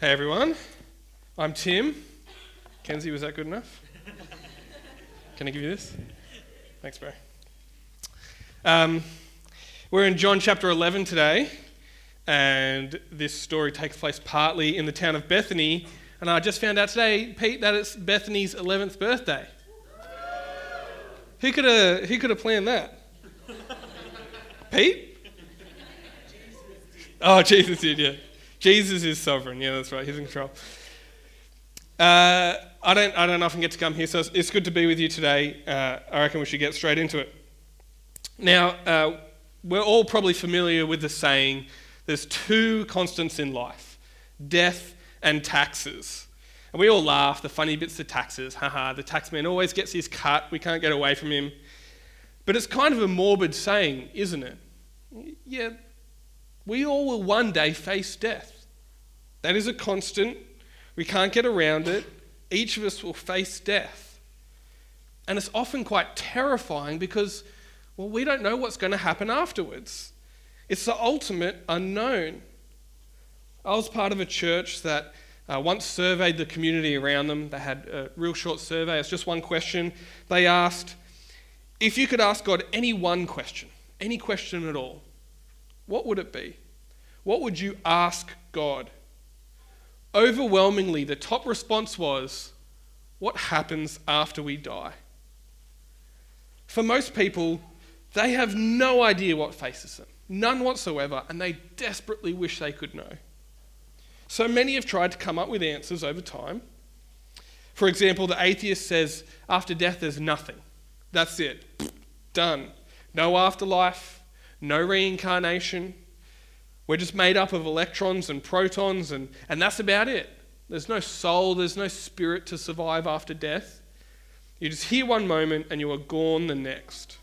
Hey everyone, I'm Tim. Kenzie, was that good enough? Can I give you this? Thanks, bro. Um, we're in John chapter 11 today, and this story takes place partly in the town of Bethany. And I just found out today, Pete, that it's Bethany's 11th birthday. Who could have, who could have planned that? Pete? Oh, Jesus did, yeah. Jesus is sovereign. Yeah, that's right. He's in control. Uh, I don't, I don't often get to come here, so it's, it's good to be with you today. Uh, I reckon we should get straight into it. Now, uh, we're all probably familiar with the saying there's two constants in life death and taxes. And we all laugh, the funny bits of taxes. Haha, the taxman always gets his cut, we can't get away from him. But it's kind of a morbid saying, isn't it? Yeah, we all will one day face death. That is a constant. We can't get around it. Each of us will face death. And it's often quite terrifying because, well, we don't know what's going to happen afterwards. It's the ultimate unknown. I was part of a church that uh, once surveyed the community around them. They had a real short survey. It's just one question. They asked if you could ask God any one question, any question at all, what would it be? What would you ask God? Overwhelmingly, the top response was, What happens after we die? For most people, they have no idea what faces them, none whatsoever, and they desperately wish they could know. So many have tried to come up with answers over time. For example, the atheist says, After death, there's nothing. That's it. Done. No afterlife, no reincarnation. We're just made up of electrons and protons, and, and that's about it. There's no soul, there's no spirit to survive after death. You just hear one moment and you are gone the next.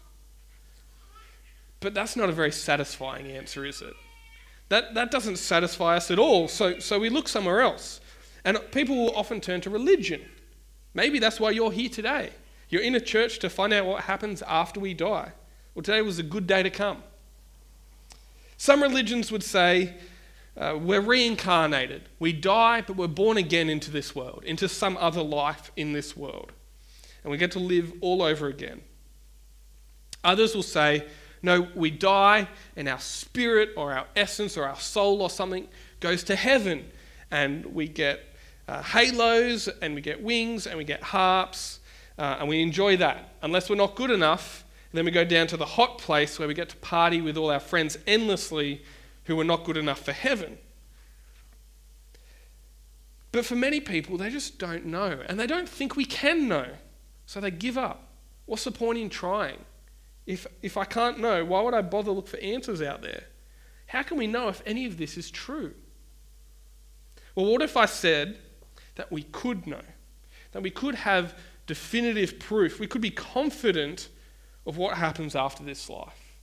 But that's not a very satisfying answer, is it? That, that doesn't satisfy us at all, so, so we look somewhere else. And people will often turn to religion. Maybe that's why you're here today. You're in a church to find out what happens after we die. Well, today was a good day to come. Some religions would say uh, we're reincarnated. We die, but we're born again into this world, into some other life in this world. And we get to live all over again. Others will say, no, we die, and our spirit or our essence or our soul or something goes to heaven, and we get uh, halos, and we get wings, and we get harps, uh, and we enjoy that. Unless we're not good enough, and then we go down to the hot place where we get to party with all our friends endlessly who are not good enough for heaven. But for many people, they just don't know. And they don't think we can know. So they give up. What's the point in trying? If, if I can't know, why would I bother look for answers out there? How can we know if any of this is true? Well, what if I said that we could know? That we could have definitive proof? We could be confident of what happens after this life.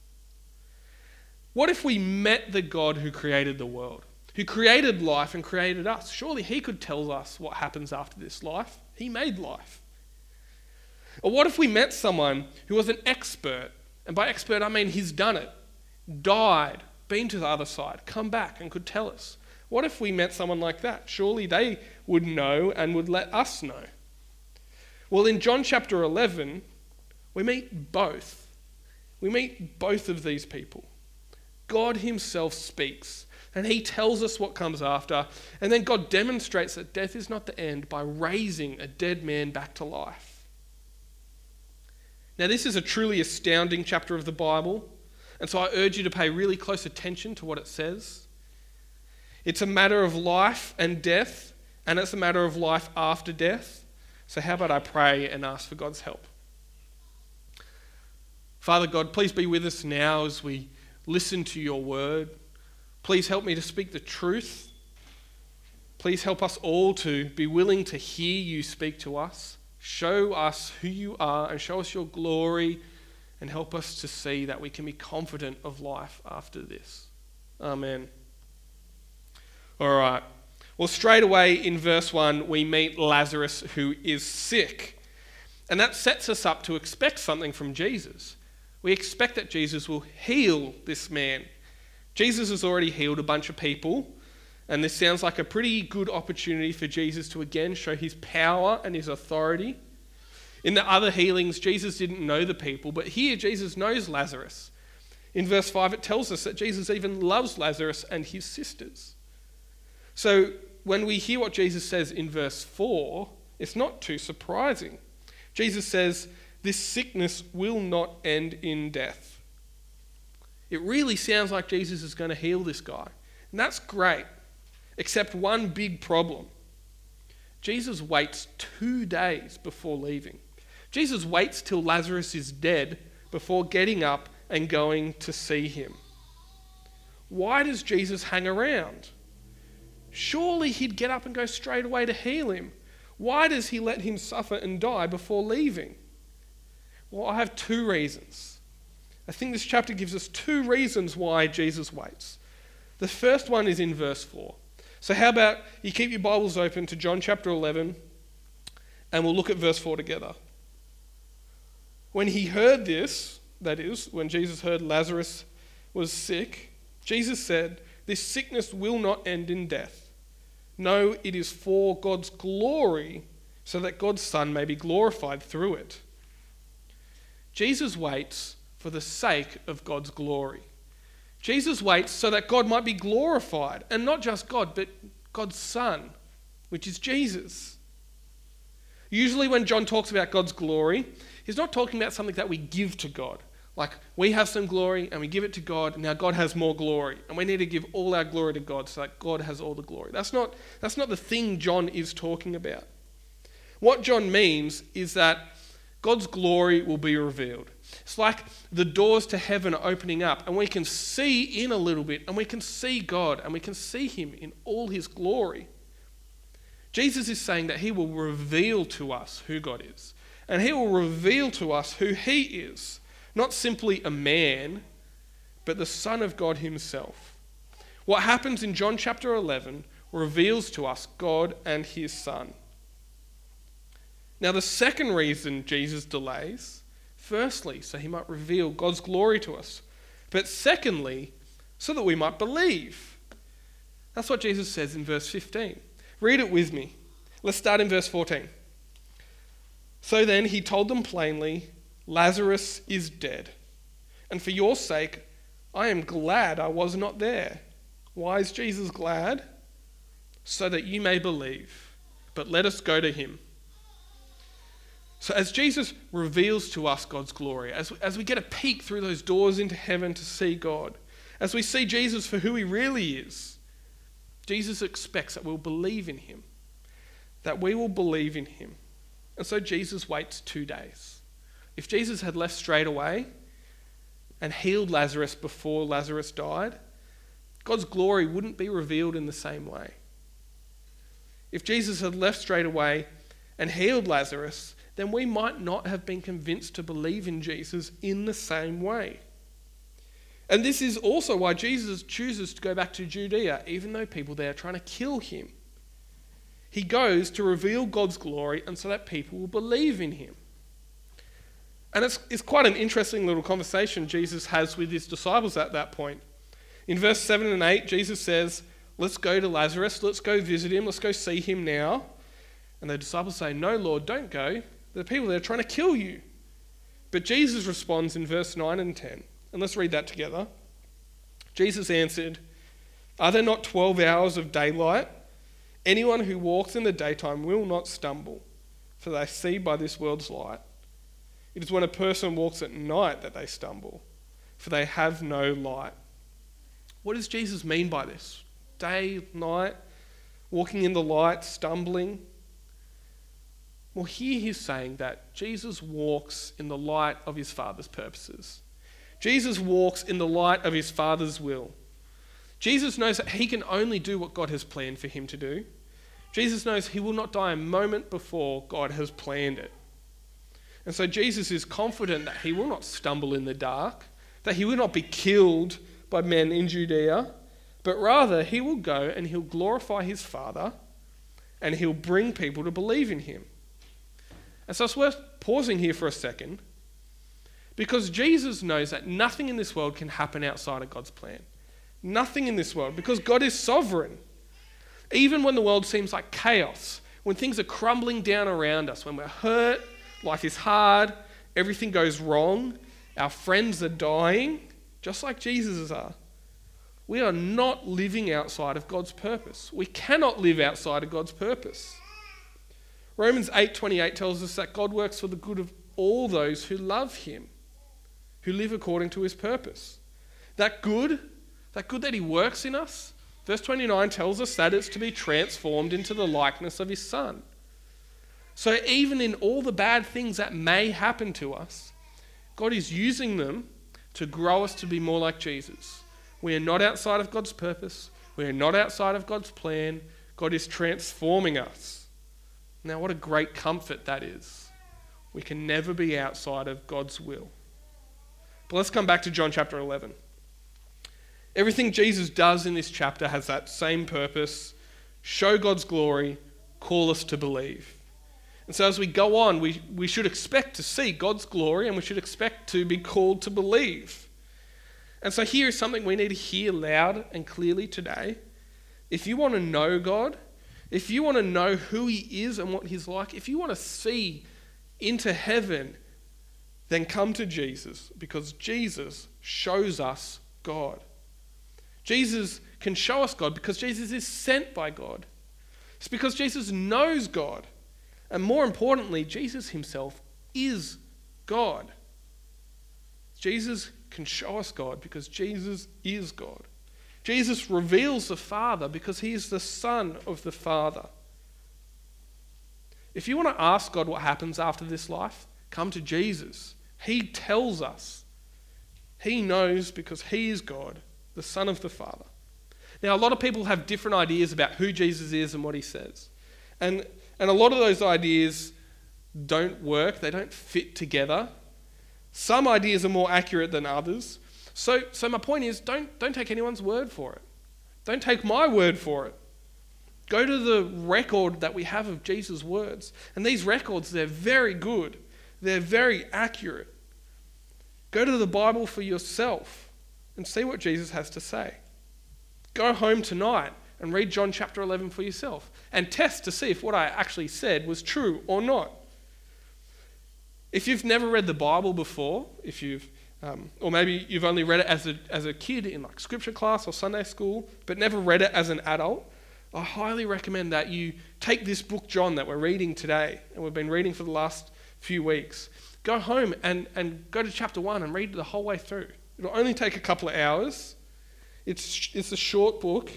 What if we met the God who created the world, who created life and created us? Surely He could tell us what happens after this life. He made life. Or what if we met someone who was an expert, and by expert I mean he's done it, died, been to the other side, come back, and could tell us? What if we met someone like that? Surely they would know and would let us know. Well, in John chapter 11, we meet both. We meet both of these people. God Himself speaks, and He tells us what comes after, and then God demonstrates that death is not the end by raising a dead man back to life. Now, this is a truly astounding chapter of the Bible, and so I urge you to pay really close attention to what it says. It's a matter of life and death, and it's a matter of life after death. So, how about I pray and ask for God's help? Father God, please be with us now as we listen to your word. Please help me to speak the truth. Please help us all to be willing to hear you speak to us. Show us who you are and show us your glory and help us to see that we can be confident of life after this. Amen. All right. Well, straight away in verse 1, we meet Lazarus who is sick. And that sets us up to expect something from Jesus we expect that Jesus will heal this man. Jesus has already healed a bunch of people, And this sounds like a pretty good opportunity for Jesus to again show his power and his authority. In the other healings, Jesus didn't know the people, but here Jesus knows Lazarus. In verse 5, it tells us that Jesus even loves Lazarus and his sisters. So when we hear what Jesus says in verse 4, it's not too surprising. Jesus says, This sickness will not end in death. It really sounds like Jesus is going to heal this guy. And that's great, except one big problem. Jesus waits two days before leaving. Jesus waits till Lazarus is dead before getting up and going to see him. Why does Jesus hang around? Surely he'd get up and go straight away to heal him. Why does he let him suffer and die before leaving? Well, I have two reasons. I think this chapter gives us two reasons why Jesus waits. The first one is in verse 4. So, how about you keep your Bibles open to John chapter 11 and we'll look at verse 4 together. When he heard this, that is, when Jesus heard Lazarus was sick, Jesus said, This sickness will not end in death no, it is for God's glory, so that God's Son may be glorified through it. Jesus waits for the sake of God's glory. Jesus waits so that God might be glorified, and not just God, but God's Son, which is Jesus. Usually, when John talks about God's glory, he's not talking about something that we give to God. Like we have some glory and we give it to God, now God has more glory. And we need to give all our glory to God so that God has all the glory. That's not, that's not the thing John is talking about. What John means is that God's glory will be revealed. It's like the doors to heaven are opening up, and we can see in a little bit, and we can see God, and we can see Him in all His glory. Jesus is saying that He will reveal to us who God is, and He will reveal to us who He is. Not simply a man, but the Son of God Himself. What happens in John chapter 11 reveals to us God and His Son. Now, the second reason Jesus delays, firstly, so He might reveal God's glory to us, but secondly, so that we might believe. That's what Jesus says in verse 15. Read it with me. Let's start in verse 14. So then he told them plainly Lazarus is dead. And for your sake, I am glad I was not there. Why is Jesus glad? So that you may believe. But let us go to him. So, as Jesus reveals to us God's glory, as, as we get a peek through those doors into heaven to see God, as we see Jesus for who he really is, Jesus expects that we'll believe in him, that we will believe in him. And so Jesus waits two days. If Jesus had left straight away and healed Lazarus before Lazarus died, God's glory wouldn't be revealed in the same way. If Jesus had left straight away and healed Lazarus, then we might not have been convinced to believe in Jesus in the same way. And this is also why Jesus chooses to go back to Judea, even though people there are trying to kill him. He goes to reveal God's glory and so that people will believe in him. And it's, it's quite an interesting little conversation Jesus has with his disciples at that point. In verse 7 and 8, Jesus says, Let's go to Lazarus, let's go visit him, let's go see him now. And the disciples say, No, Lord, don't go. The people there are trying to kill you. But Jesus responds in verse 9 and 10. And let's read that together. Jesus answered, Are there not 12 hours of daylight? Anyone who walks in the daytime will not stumble, for they see by this world's light. It is when a person walks at night that they stumble, for they have no light. What does Jesus mean by this? Day, night, walking in the light, stumbling? Well, here he's saying that Jesus walks in the light of his Father's purposes. Jesus walks in the light of his Father's will. Jesus knows that he can only do what God has planned for him to do. Jesus knows he will not die a moment before God has planned it. And so Jesus is confident that he will not stumble in the dark, that he will not be killed by men in Judea, but rather he will go and he'll glorify his Father and he'll bring people to believe in him. And so it's worth pausing here for a second because Jesus knows that nothing in this world can happen outside of God's plan. Nothing in this world because God is sovereign. Even when the world seems like chaos, when things are crumbling down around us, when we're hurt, life is hard, everything goes wrong, our friends are dying, just like Jesus are. We are not living outside of God's purpose. We cannot live outside of God's purpose. Romans 8:28 tells us that God works for the good of all those who love him, who live according to his purpose. That good, that good that he works in us, verse 29 tells us that it's to be transformed into the likeness of his son. So even in all the bad things that may happen to us, God is using them to grow us to be more like Jesus. We are not outside of God's purpose. We are not outside of God's plan. God is transforming us. Now, what a great comfort that is. We can never be outside of God's will. But let's come back to John chapter 11. Everything Jesus does in this chapter has that same purpose show God's glory, call us to believe. And so as we go on, we, we should expect to see God's glory and we should expect to be called to believe. And so here is something we need to hear loud and clearly today. If you want to know God, if you want to know who He is and what He's like, if you want to see into heaven, then come to Jesus because Jesus shows us God. Jesus can show us God because Jesus is sent by God. It's because Jesus knows God. And more importantly, Jesus himself is God. Jesus can show us God because Jesus is God. Jesus reveals the Father because he is the Son of the Father. If you want to ask God what happens after this life, come to Jesus. He tells us. He knows because he is God, the Son of the Father. Now, a lot of people have different ideas about who Jesus is and what he says. And and a lot of those ideas don't work, they don't fit together. Some ideas are more accurate than others. So, so my point is don't, don't take anyone's word for it. Don't take my word for it. Go to the record that we have of Jesus' words. And these records, they're very good, they're very accurate. Go to the Bible for yourself and see what Jesus has to say. Go home tonight and read John chapter 11 for yourself and test to see if what I actually said was true or not. If you've never read the Bible before, if you've um, or maybe you've only read it as a, as a kid in like scripture class or Sunday school, but never read it as an adult, I highly recommend that you take this book, John, that we're reading today, and we've been reading for the last few weeks. Go home and, and go to chapter one and read the whole way through. It'll only take a couple of hours. It's, it's a short book,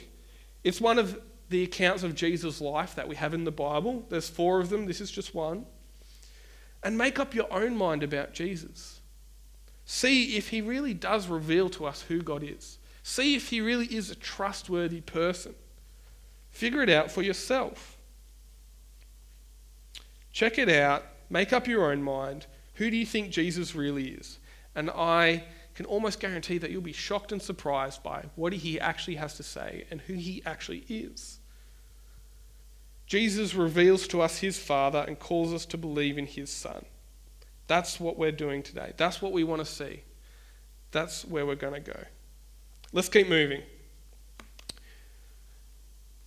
it's one of the accounts of Jesus' life that we have in the Bible. There's four of them, this is just one. And make up your own mind about Jesus. See if he really does reveal to us who God is. See if he really is a trustworthy person. Figure it out for yourself. Check it out, make up your own mind. Who do you think Jesus really is? And I can almost guarantee that you'll be shocked and surprised by what he actually has to say and who he actually is. Jesus reveals to us his Father and calls us to believe in his Son. That's what we're doing today. That's what we want to see. That's where we're going to go. Let's keep moving.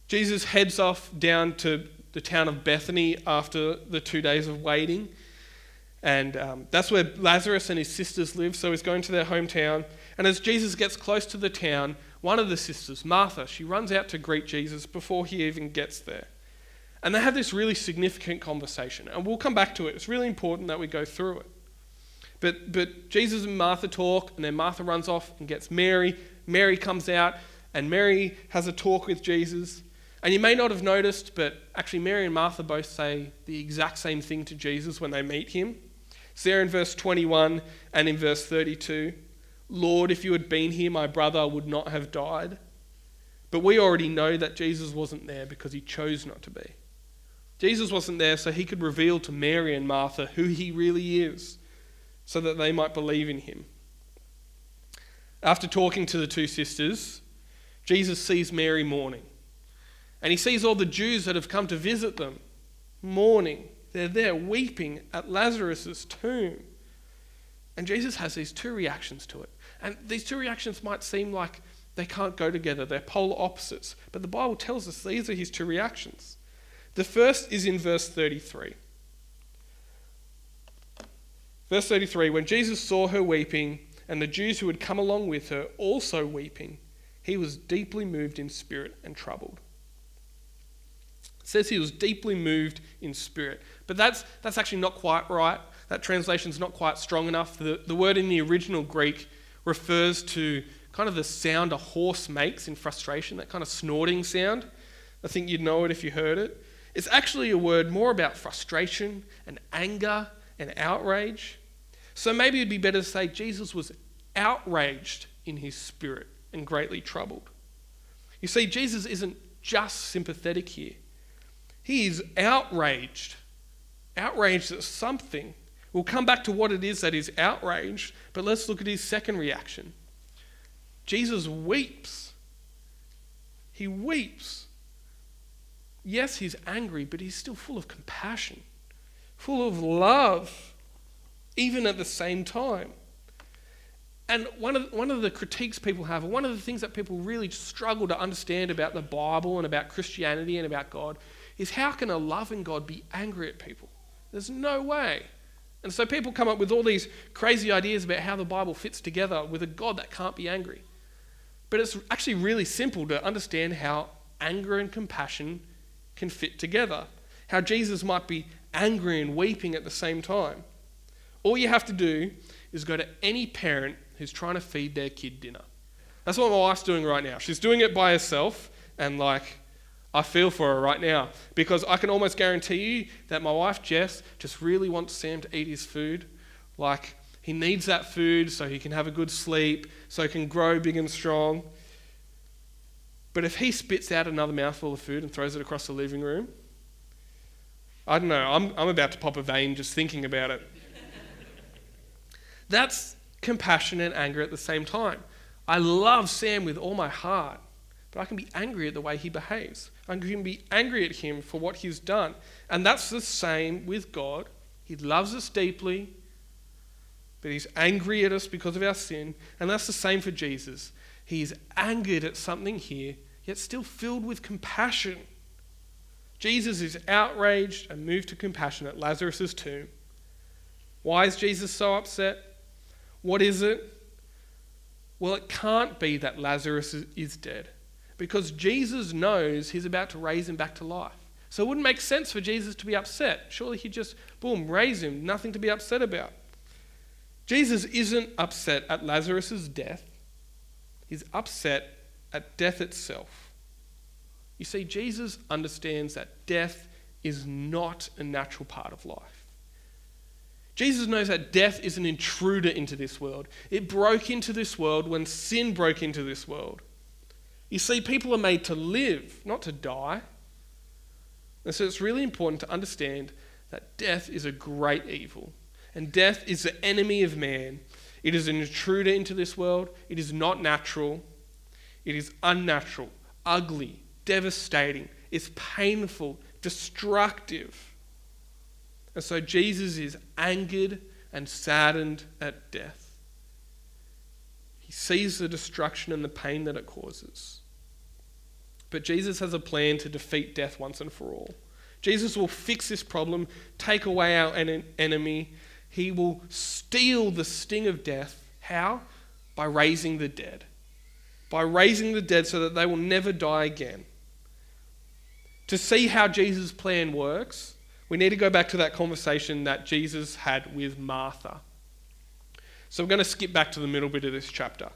Jesus heads off down to the town of Bethany after the two days of waiting. And um, that's where Lazarus and his sisters live, so he's going to their hometown. And as Jesus gets close to the town, one of the sisters, Martha, she runs out to greet Jesus before he even gets there. And they have this really significant conversation. And we'll come back to it. It's really important that we go through it. But, but Jesus and Martha talk, and then Martha runs off and gets Mary. Mary comes out, and Mary has a talk with Jesus. And you may not have noticed, but actually, Mary and Martha both say the exact same thing to Jesus when they meet him. It's there in verse 21 and in verse 32. Lord, if you had been here, my brother would not have died. But we already know that Jesus wasn't there because he chose not to be. Jesus wasn't there so he could reveal to Mary and Martha who he really is, so that they might believe in him. After talking to the two sisters, Jesus sees Mary mourning. And he sees all the Jews that have come to visit them mourning. They're there weeping at Lazarus' tomb. And Jesus has these two reactions to it. And these two reactions might seem like They can't go together, they're polar opposites. But the Bible tells us these are his two reactions. The first is in verse 33. Verse 33 When Jesus saw her weeping, and the Jews who had come along with her also weeping, he was deeply moved in spirit and troubled. It says he was deeply moved in spirit. But that's, that's actually not quite right. That translation is not quite strong enough. The, the word in the original Greek refers to kind of the sound a horse makes in frustration, that kind of snorting sound. I think you'd know it if you heard it. It's actually a word more about frustration and anger and outrage. So maybe it'd be better to say Jesus was outraged in his spirit and greatly troubled. You see, Jesus isn't just sympathetic here, he is outraged. Outraged at something. We'll come back to what it is that is outraged, but let's look at his second reaction. Jesus weeps. He weeps. Yes, he's angry, but he's still full of compassion, full of love, even at the same time. And one of, one of the critiques people have, one of the things that people really struggle to understand about the Bible and about Christianity and about God, is how can a loving God be angry at people? There's no way. And so people come up with all these crazy ideas about how the Bible fits together with a God that can't be angry. But it's actually really simple to understand how anger and compassion can fit together, how Jesus might be angry and weeping at the same time. All you have to do is go to any parent who's trying to feed their kid dinner. That's what my wife's doing right now. She's doing it by herself, and like, I feel for her right now because I can almost guarantee you that my wife Jess just really wants Sam to eat his food. Like, he needs that food so he can have a good sleep, so he can grow big and strong. But if he spits out another mouthful of food and throws it across the living room, I don't know, I'm, I'm about to pop a vein just thinking about it. That's compassion and anger at the same time. I love Sam with all my heart, but I can be angry at the way he behaves. I can be angry at him for what he's done. And that's the same with God. He loves us deeply, but he's angry at us because of our sin. And that's the same for Jesus. He's angered at something here, yet still filled with compassion. Jesus is outraged and moved to compassion at Lazarus' tomb. Why is Jesus so upset? What is it? Well, it can't be that Lazarus is dead because Jesus knows he's about to raise him back to life. So it wouldn't make sense for Jesus to be upset. Surely he'd just, boom, raise him, nothing to be upset about. Jesus isn't upset at Lazarus' death, he's upset at death itself. You see, Jesus understands that death is not a natural part of life. Jesus knows that death is an intruder into this world. It broke into this world when sin broke into this world. You see, people are made to live, not to die. And so it's really important to understand that death is a great evil. And death is the enemy of man. It is an intruder into this world. It is not natural. It is unnatural, ugly, devastating. It's painful, destructive. And so Jesus is angered and saddened at death. He sees the destruction and the pain that it causes. But Jesus has a plan to defeat death once and for all. Jesus will fix this problem, take away our en- enemy. He will steal the sting of death. How? By raising the dead. By raising the dead so that they will never die again. To see how Jesus' plan works, we need to go back to that conversation that Jesus had with Martha. So we're going to skip back to the middle bit of this chapter.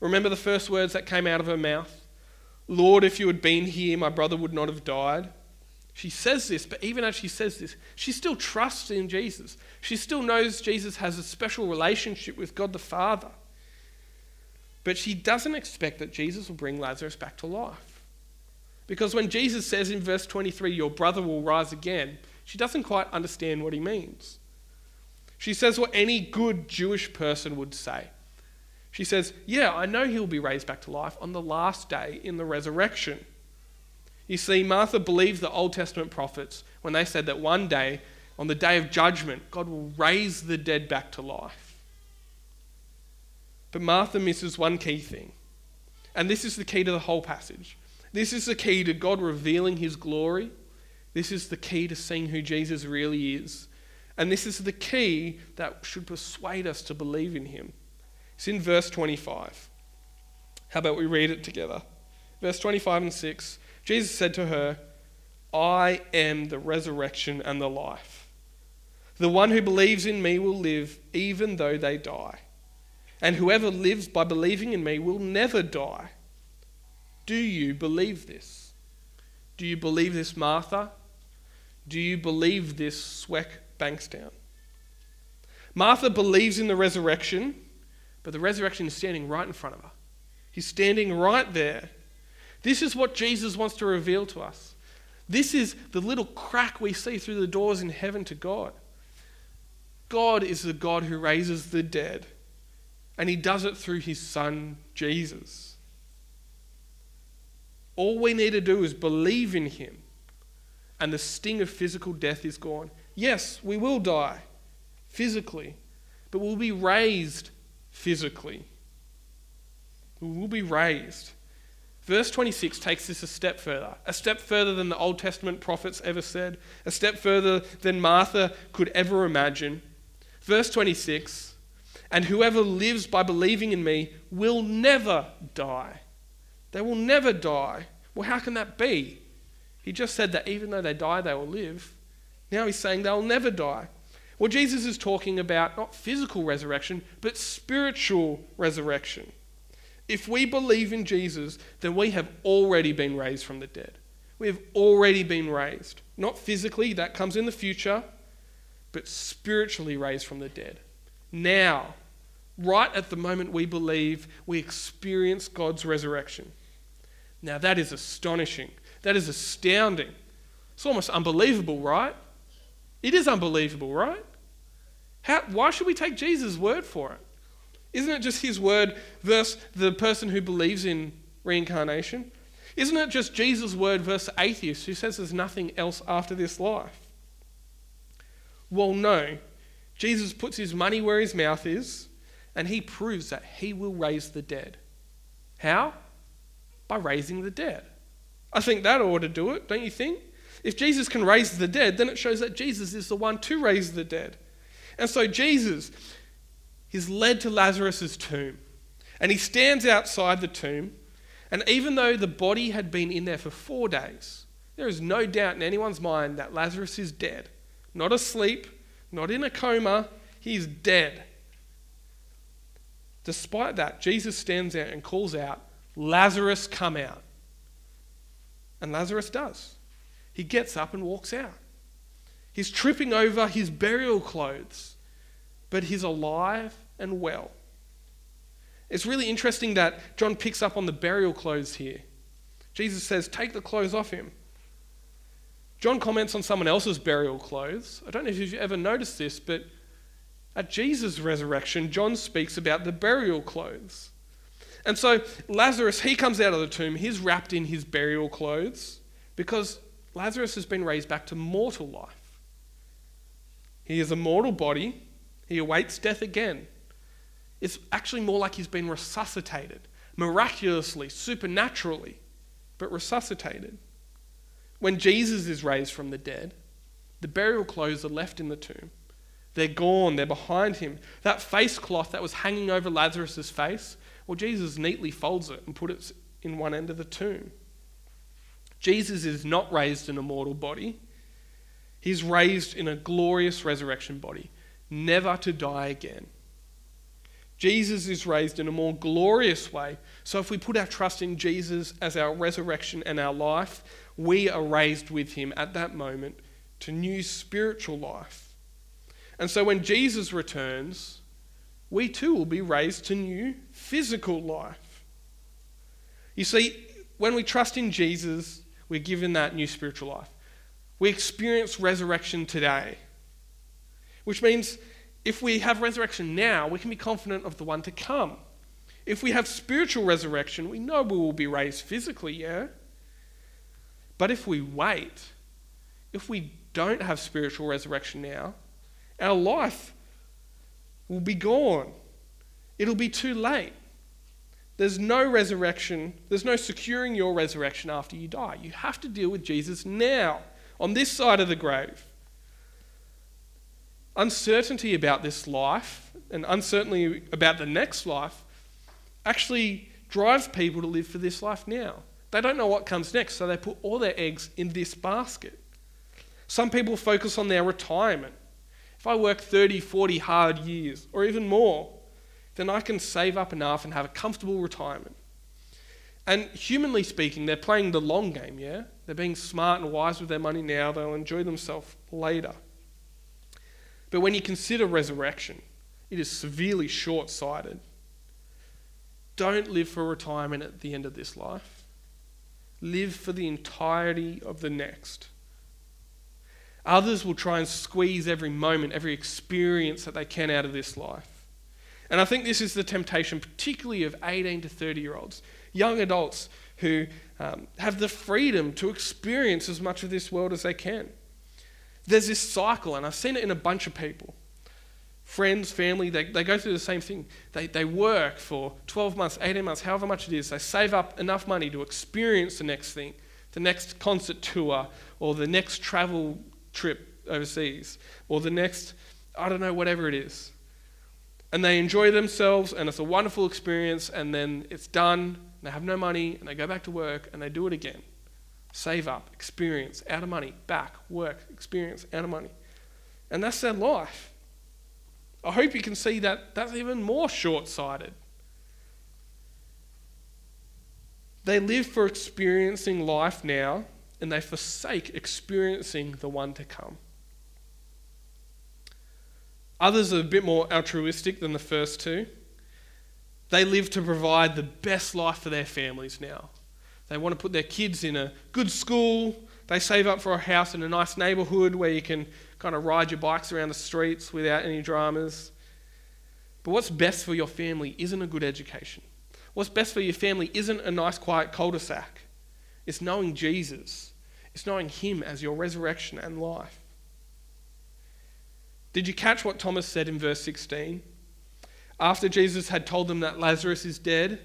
Remember the first words that came out of her mouth? Lord, if you had been here, my brother would not have died. She says this, but even as she says this, she still trusts in Jesus. She still knows Jesus has a special relationship with God the Father. But she doesn't expect that Jesus will bring Lazarus back to life. Because when Jesus says in verse 23, Your brother will rise again, she doesn't quite understand what he means. She says what any good Jewish person would say. She says, Yeah, I know he'll be raised back to life on the last day in the resurrection. You see, Martha believed the Old Testament prophets when they said that one day, on the day of judgment, God will raise the dead back to life. But Martha misses one key thing. And this is the key to the whole passage. This is the key to God revealing his glory. This is the key to seeing who Jesus really is. And this is the key that should persuade us to believe in him. It's in verse 25. How about we read it together? Verse 25 and 6 Jesus said to her, I am the resurrection and the life. The one who believes in me will live even though they die. And whoever lives by believing in me will never die. Do you believe this? Do you believe this, Martha? Do you believe this, Sweck Bankstown? Martha believes in the resurrection, but the resurrection is standing right in front of her. He's standing right there. This is what Jesus wants to reveal to us. This is the little crack we see through the doors in heaven to God. God is the God who raises the dead, and He does it through His Son, Jesus. All we need to do is believe in Him, and the sting of physical death is gone. Yes, we will die physically, but we'll be raised physically. We will be raised. Verse 26 takes this a step further, a step further than the Old Testament prophets ever said, a step further than Martha could ever imagine. Verse 26 And whoever lives by believing in me will never die. They will never die. Well, how can that be? He just said that even though they die, they will live. Now he's saying they'll never die. Well, Jesus is talking about not physical resurrection, but spiritual resurrection. If we believe in Jesus, then we have already been raised from the dead. We have already been raised. Not physically, that comes in the future, but spiritually raised from the dead. Now, right at the moment we believe, we experience God's resurrection. Now, that is astonishing. That is astounding. It's almost unbelievable, right? It is unbelievable, right? How, why should we take Jesus' word for it? Isn't it just his word versus the person who believes in reincarnation? Isn't it just Jesus' word versus the atheist who says there's nothing else after this life? Well, no. Jesus puts his money where his mouth is, and he proves that he will raise the dead. How? By raising the dead. I think that ought to do it, don't you think? If Jesus can raise the dead, then it shows that Jesus is the one to raise the dead. And so Jesus, he's led to Lazarus' tomb. And he stands outside the tomb. And even though the body had been in there for four days, there is no doubt in anyone's mind that Lazarus is dead. Not asleep, not in a coma, he's dead. Despite that, Jesus stands out and calls out, Lazarus, come out. And Lazarus does. He gets up and walks out. He's tripping over his burial clothes, but he's alive and well. It's really interesting that John picks up on the burial clothes here. Jesus says, Take the clothes off him. John comments on someone else's burial clothes. I don't know if you've ever noticed this, but at Jesus' resurrection, John speaks about the burial clothes. And so Lazarus, he comes out of the tomb, he's wrapped in his burial clothes because Lazarus has been raised back to mortal life. He is a mortal body, he awaits death again. It's actually more like he's been resuscitated, miraculously, supernaturally, but resuscitated. When Jesus is raised from the dead, the burial clothes are left in the tomb. They're gone, they're behind him. That face cloth that was hanging over Lazarus' face, well, Jesus neatly folds it and puts it in one end of the tomb. Jesus is not raised in a mortal body, he's raised in a glorious resurrection body, never to die again. Jesus is raised in a more glorious way. So if we put our trust in Jesus as our resurrection and our life, we are raised with him at that moment to new spiritual life. And so when Jesus returns, we too will be raised to new physical life. You see, when we trust in Jesus, we're given that new spiritual life. We experience resurrection today, which means if we have resurrection now, we can be confident of the one to come. If we have spiritual resurrection, we know we will be raised physically, yeah? But if we wait, if we don't have spiritual resurrection now, our life will be gone. It'll be too late. There's no resurrection, there's no securing your resurrection after you die. You have to deal with Jesus now, on this side of the grave. Uncertainty about this life and uncertainty about the next life actually drives people to live for this life now. They don't know what comes next, so they put all their eggs in this basket. Some people focus on their retirement. If I work 30, 40 hard years, or even more, then I can save up enough and have a comfortable retirement. And humanly speaking, they're playing the long game, yeah? They're being smart and wise with their money now, they'll enjoy themselves later. But when you consider resurrection, it is severely short sighted. Don't live for retirement at the end of this life, live for the entirety of the next. Others will try and squeeze every moment, every experience that they can out of this life. And I think this is the temptation, particularly of 18 to 30 year olds, young adults who um, have the freedom to experience as much of this world as they can. There's this cycle, and I've seen it in a bunch of people. Friends, family, they, they go through the same thing. They, they work for 12 months, 18 months, however much it is. They save up enough money to experience the next thing, the next concert tour, or the next travel trip overseas, or the next, I don't know, whatever it is and they enjoy themselves and it's a wonderful experience and then it's done they have no money and they go back to work and they do it again save up experience out of money back work experience out of money and that's their life i hope you can see that that's even more short-sighted they live for experiencing life now and they forsake experiencing the one to come Others are a bit more altruistic than the first two. They live to provide the best life for their families now. They want to put their kids in a good school. They save up for a house in a nice neighborhood where you can kind of ride your bikes around the streets without any dramas. But what's best for your family isn't a good education. What's best for your family isn't a nice, quiet cul de sac. It's knowing Jesus, it's knowing Him as your resurrection and life. Did you catch what Thomas said in verse 16? After Jesus had told them that Lazarus is dead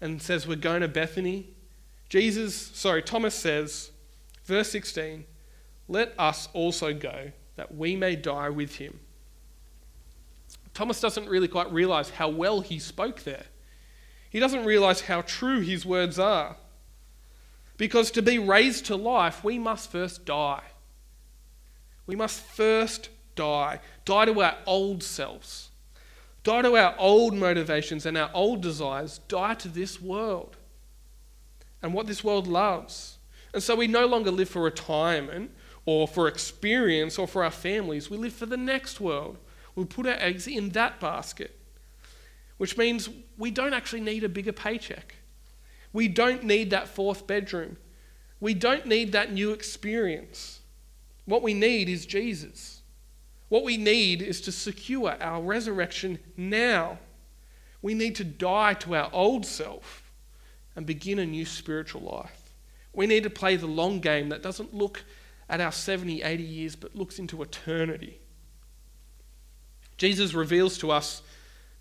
and says, We're going to Bethany, Jesus, sorry, Thomas says, verse 16, Let us also go that we may die with him. Thomas doesn't really quite realize how well he spoke there. He doesn't realize how true his words are. Because to be raised to life, we must first die. We must first die. Die to our old selves. Die to our old motivations and our old desires. Die to this world and what this world loves. And so we no longer live for retirement or for experience or for our families. We live for the next world. We put our eggs in that basket, which means we don't actually need a bigger paycheck. We don't need that fourth bedroom. We don't need that new experience. What we need is Jesus. What we need is to secure our resurrection now. We need to die to our old self and begin a new spiritual life. We need to play the long game that doesn't look at our 70, 80 years, but looks into eternity. Jesus reveals to us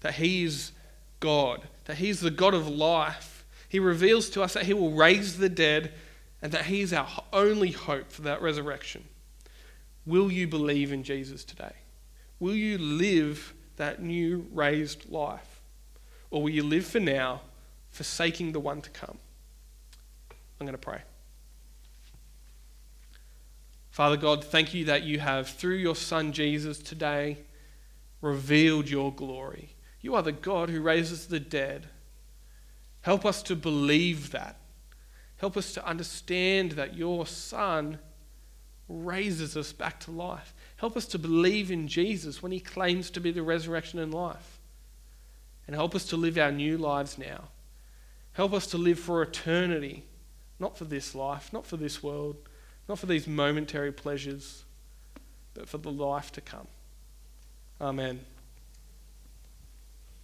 that He is God, that He's the God of life. He reveals to us that He will raise the dead and that He is our only hope for that resurrection. Will you believe in Jesus today? Will you live that new raised life? Or will you live for now, forsaking the one to come? I'm going to pray. Father God, thank you that you have, through your Son Jesus today, revealed your glory. You are the God who raises the dead. Help us to believe that. Help us to understand that your Son raises us back to life. Help us to believe in Jesus when he claims to be the resurrection and life. And help us to live our new lives now. Help us to live for eternity, not for this life, not for this world, not for these momentary pleasures, but for the life to come. Amen.